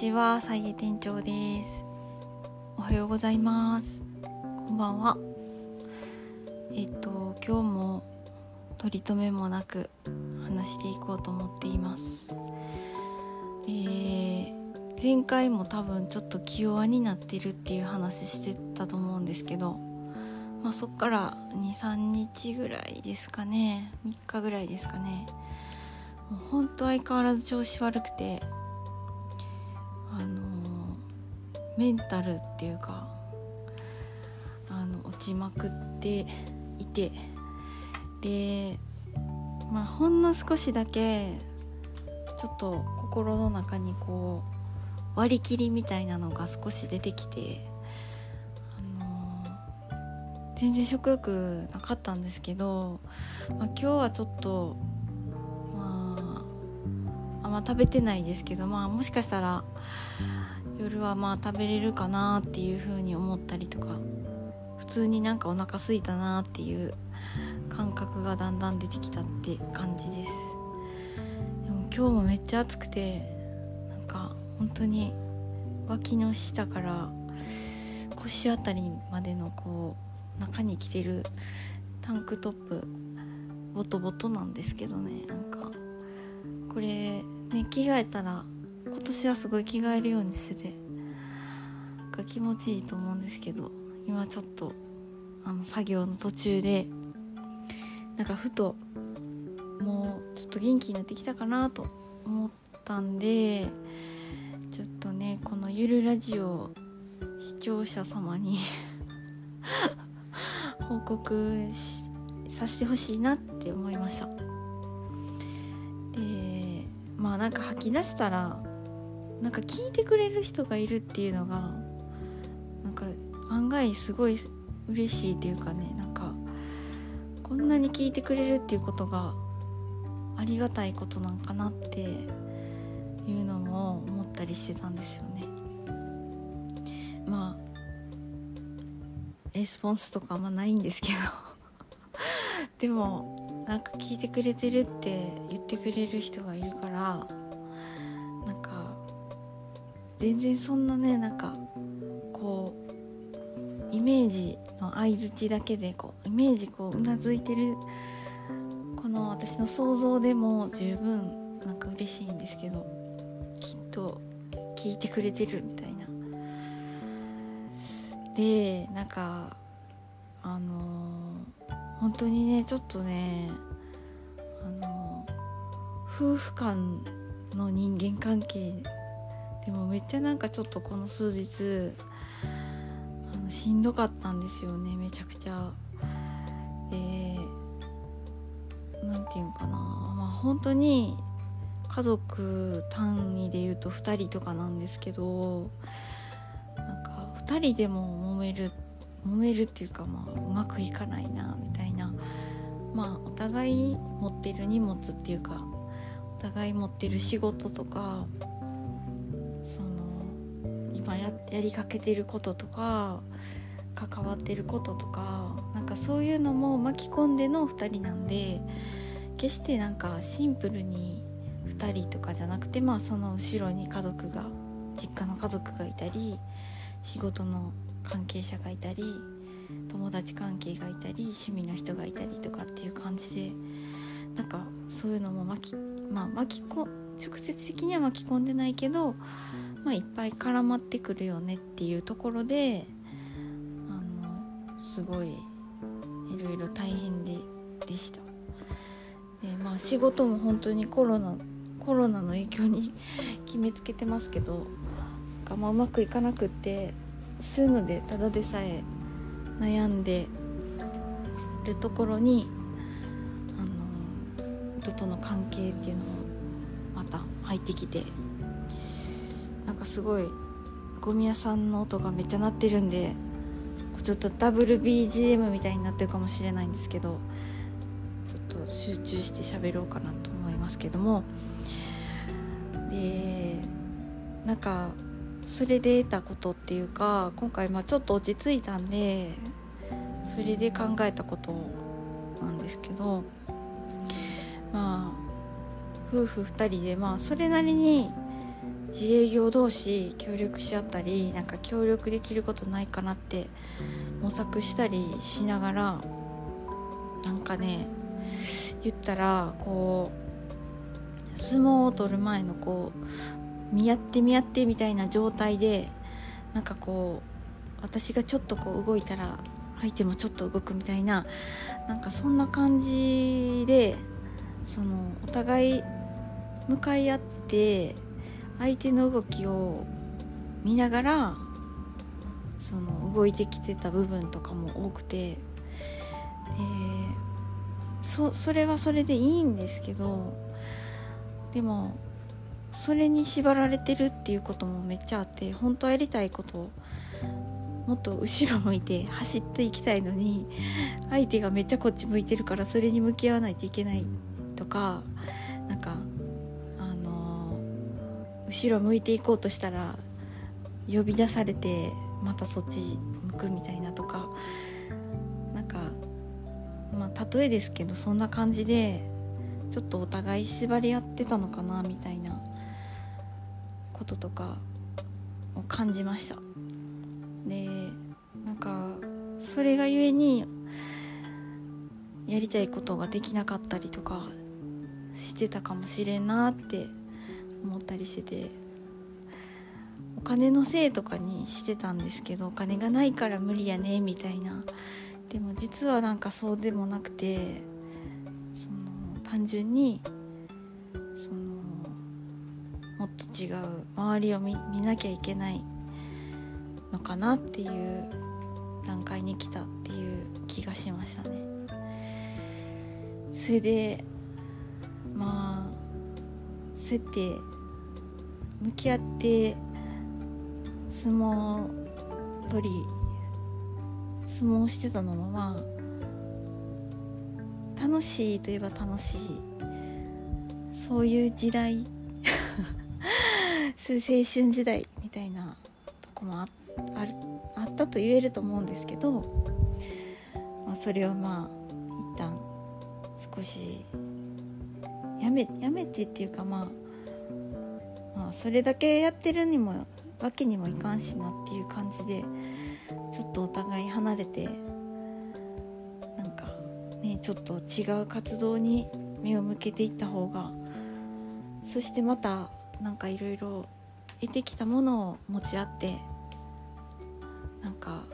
ちは、さいえ店長です。おはようございます。こんばんは。えっと、今日も取り留めもなく話していこうと思っています。えー、前回も多分ちょっと気弱になってるっていう話してたと思うんですけど、まあそっから2、3日ぐらいですかね。3日ぐらいですかね。もう本当相変わらず調子悪くてあのメンタルっていうかあの落ちまくっていてでまあほんの少しだけちょっと心の中にこう割り切りみたいなのが少し出てきて全然食欲なかったんですけど、まあ、今日はちょっとんま食べてないですけどまあもしかしたら夜はまあ食べれるかなっていう風に思ったりとか普通になんかお腹空いたなっていう感覚がだんだん出てきたって感じです。でも今日もめっちゃ暑くてなんか本当に脇の下から腰あたりまでのこう中に着てるタンクトップボトボトなんですけどね。なんかこれね着替えたら今年はすごい着替えるようにしててが気持ちいいと思うんですけど今ちょっとあの作業の途中でなんかふともうちょっと元気になってきたかなと思ったんでちょっとねこのゆるラジオ視聴者様に 報告させてほしいなって思いました。なんか吐き出したらなんか聞いてくれる人がいるっていうのがなんか案外すごい嬉しいっていうかねなんかこんなに聞いてくれるっていうことがありがたいことなんかなっていうのも思ったりしてたんですよね。まあレスポンスとかあんまないんですけど。でもなんか聞いてくれてるって言ってくれる人がいるからなんか全然そんなねなんかこうイメージの相づちだけでこうイメージこううなずいてるこの私の想像でも十分なんか嬉しいんですけどきっと聞いてくれてるみたいな。でなんかあの、本当にねちょっとねあの、夫婦間の人間関係でもめっちゃなんかちょっとこの数日あのしんどかったんですよねめちゃくちゃ。で何て言うんかな。まあ本当に家族単位で言うと2人とかなんですけどなんか2人でも揉める揉めるっていうかまあうまくいかないなみたいな。まあお互い持ってる荷物っていうかお互い持ってる仕事とかその今ややりかけてることとか関わってることとかなんかそういうのも巻き込んでの2人なんで決してなんかシンプルに2人とかじゃなくてまあその後ろに家族が実家の家族がいたり仕事の関係者がいたり友達関係がいたり趣味の人がいたりとかっていう感じでなんかそういうのも巻きまあ巻きこ直接的には巻き込んでないけど、まあ、いっぱい絡まってくるよねっていうところであのすごいいろいろ大変ででした。でまあ仕事も本当にコロナコロナの影響に 決めつけてますけどが、まあ、うまくいかなくってそうのでただでさえ悩んでるところにあの人との関係っていうのもまた入ってきてなんかすごいゴミ屋さんの音がめっちゃ鳴ってるんでちょっとダブル BGM みたいになってるかもしれないんですけどちょっと集中して喋ろうかなと思いますけども。でなんかそれで得たことっていうか今回まあちょっと落ち着いたんでそれで考えたことなんですけどまあ夫婦2人でまあそれなりに自営業同士協力し合ったりなんか協力できることないかなって模索したりしながらなんかね言ったらこう相撲を取る前のこう見合って見合ってみたいな状態でなんかこう私がちょっとこう動いたら相手もちょっと動くみたいななんかそんな感じでそのお互い向かい合って相手の動きを見ながらその動いてきてた部分とかも多くてでそそれはそれでいいんですけどでもそれに縛られてるっていうこともめっちゃあって本当はやりたいことをもっと後ろ向いて走っていきたいのに相手がめっちゃこっち向いてるからそれに向き合わないといけないとかなんかあの後ろ向いていこうとしたら呼び出されてまたそっち向くみたいなとかなんかまあ例えですけどそんな感じでちょっとお互い縛り合ってたのかなみたいなこととかを感じました。でなんかそれがゆえにやりたいことができなかったりとかしてたかもしれんなって思ったりしててお金のせいとかにしてたんですけどお金がないから無理やねみたいな。でも実はなんかそうでもなくてその単純にそのもっと違う周りを見なきゃいけないのかなっていう段階に来たっていう気がしましたね。それでまあそうやって向き合って相撲取り相撲をしてたのもまあ楽しいといえば楽しい。そういう時代。青春時代みたいなとこもああったと言えると思うんですけど、まあ、それをまあ一旦少しやめやめてっていうかまあまあそれだけやってるにもわけにもいかんしなっていう感じでちょっとお互い離れてなんかねちょっと違う活動に目を向けていった方がそしてまたなんかいろいろ得てきたものを持ち合ってなんか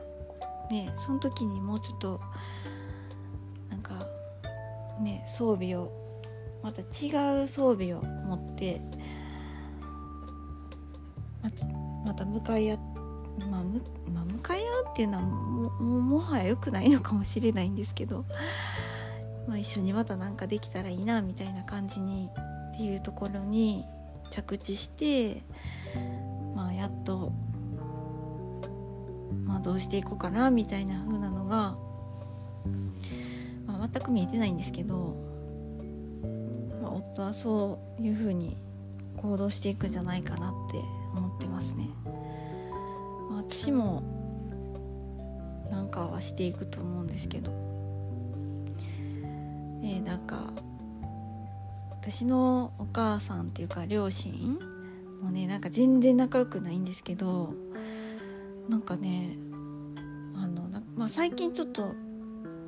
ねその時にもうちょっとなんかね装備をまた違う装備を持ってまた向かい合って。まあ、むまあ、向かい合うっていうのはももはや良くないのかもしれないんですけど、まあ、一緒にまた何かできたらいいなみたいな感じにっていうところに着地して、まあ、やっと、まあ、どうしていこうかなみたいな風なのが、まあ、全く見えてないんですけど、まあ、夫はそういう風に行動していくんじゃないかなって思ってますね。私もなんかはしていくと思うんですけどでなんか私のお母さんっていうか両親もねなんか全然仲良くないんですけどなんかねあのまあ、最近ちょっと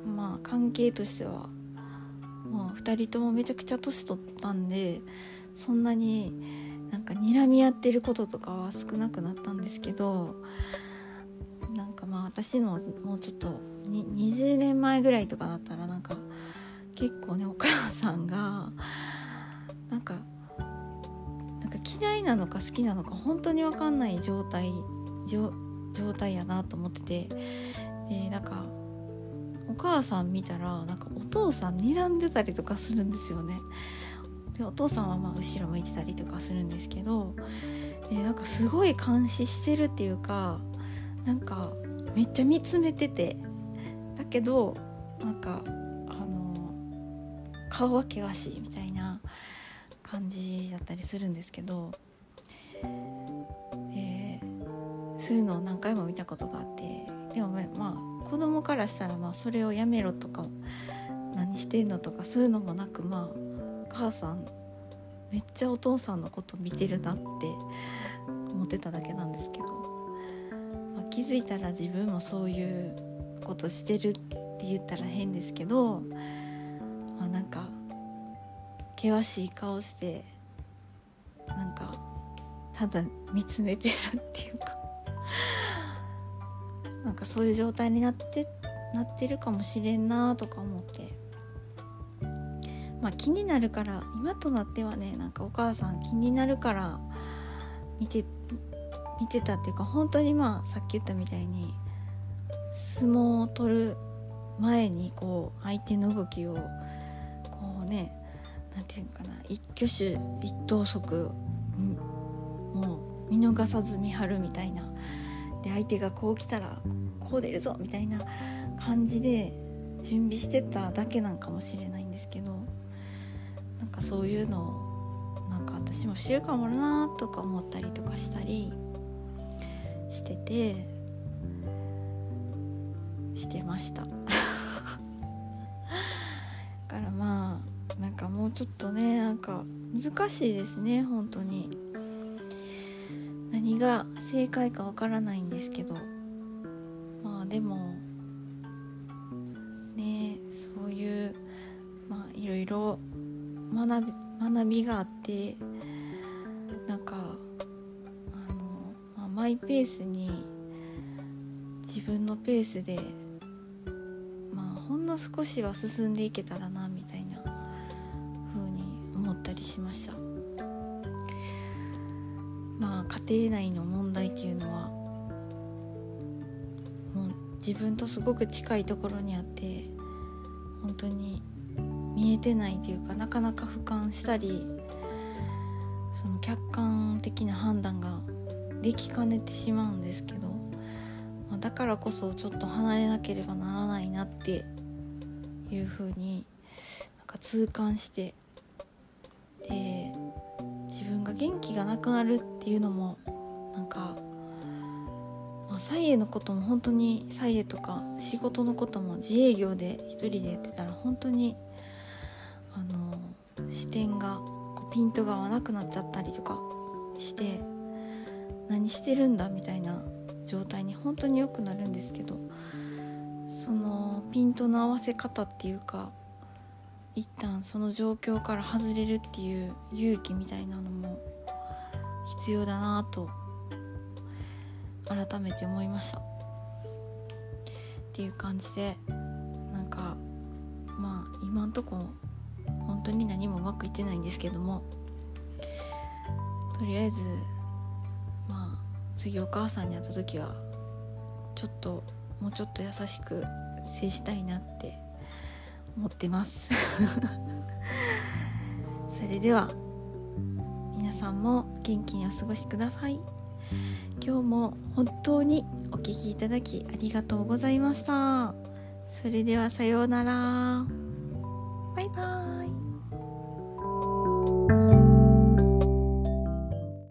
まあ関係としては、まあ、2人ともめちゃくちゃ年取ったんでそんなになんか睨み合ってることとかは少なくなったんですけどなんかまあ私のもうちょっと20年前ぐらいとかだったらなんか結構ねお母さんがなんかなんか嫌いなのか好きなのか本当に分かんない状態状態やなと思ってて。でなんかお母さん見たらなんかお父さん睨んでたりとかするんですよね。でお父さんはまあ後ろ向いてたりとかするんですけど。でなんかすごい監視してるっていうかなんかめっちゃ見つめてて。だけどなんかあの顔は険しいみたいな。感じだったりするんですけどでそういうのを何回も見たことがあってでもまあ子供からしたらまあそれをやめろとか何してんのとかそういうのもなくまあ母さんめっちゃお父さんのこと見てるなって思ってただけなんですけど、まあ、気づいたら自分もそういうことしてるって言ったら変ですけど、まあ、なんか険しい顔してなんかただ見つめてるっていうか。なんかそういう状態になってなってるかもしれんなとか思って。まあ気になるから今となってはねなんかお母さん気になるから見て見てたっていうか本当にまあさっき言ったみたいに相撲を取る前にこう相手の動きをこうね何て言うかな一挙手一投足もう見逃さず見張るみたいな。で相手がこう来たらこう出るぞみたいな感じで準備してただけなんかもしれないんですけどなんかそういうのをなんか私もしてるかもなとか思ったりとかしたりしててしてました。もちょっとねなんか難しいですね本当に。何が正解かわからないんですけど。まあでもねそういうまあいろいろ学び学びがあってなんかあの、まあ、マイペースに自分のペースでまあほんの少しは進んでいけたらなしました。まあ家庭内の問題っていうのはもう自分とすごく近いところにあって本当に見えてないというかなかなか俯瞰したりその客観的な判断ができかねてしまうんですけど、まあ、だからこそちょっと離れなければならないなっていうふうになんか痛感してで自分が元気がなくなるっていうのもなんか、まあ、サイエのことも本当にサイエとか仕事のことも自営業で一人でやってたら本当にあの視点がこうピントが合わなくなっちゃったりとかして何してるんだみたいな状態に本当によくなるんですけどそのピントの合わせ方っていうか一旦その状況から外れるっていう勇気みたいなのも必要だなと改めて思いました。っていう感じでなんかまあ今んとこ本当に何もうまくいってないんですけどもとりあえずまあ次お母さんに会った時はちょっともうちょっと優しく接したいなって思ってます。それでは皆さんも元気にお過ごしください。今日も本当にお聴きいただきありがとうございました。それではさようなら。バイバーイ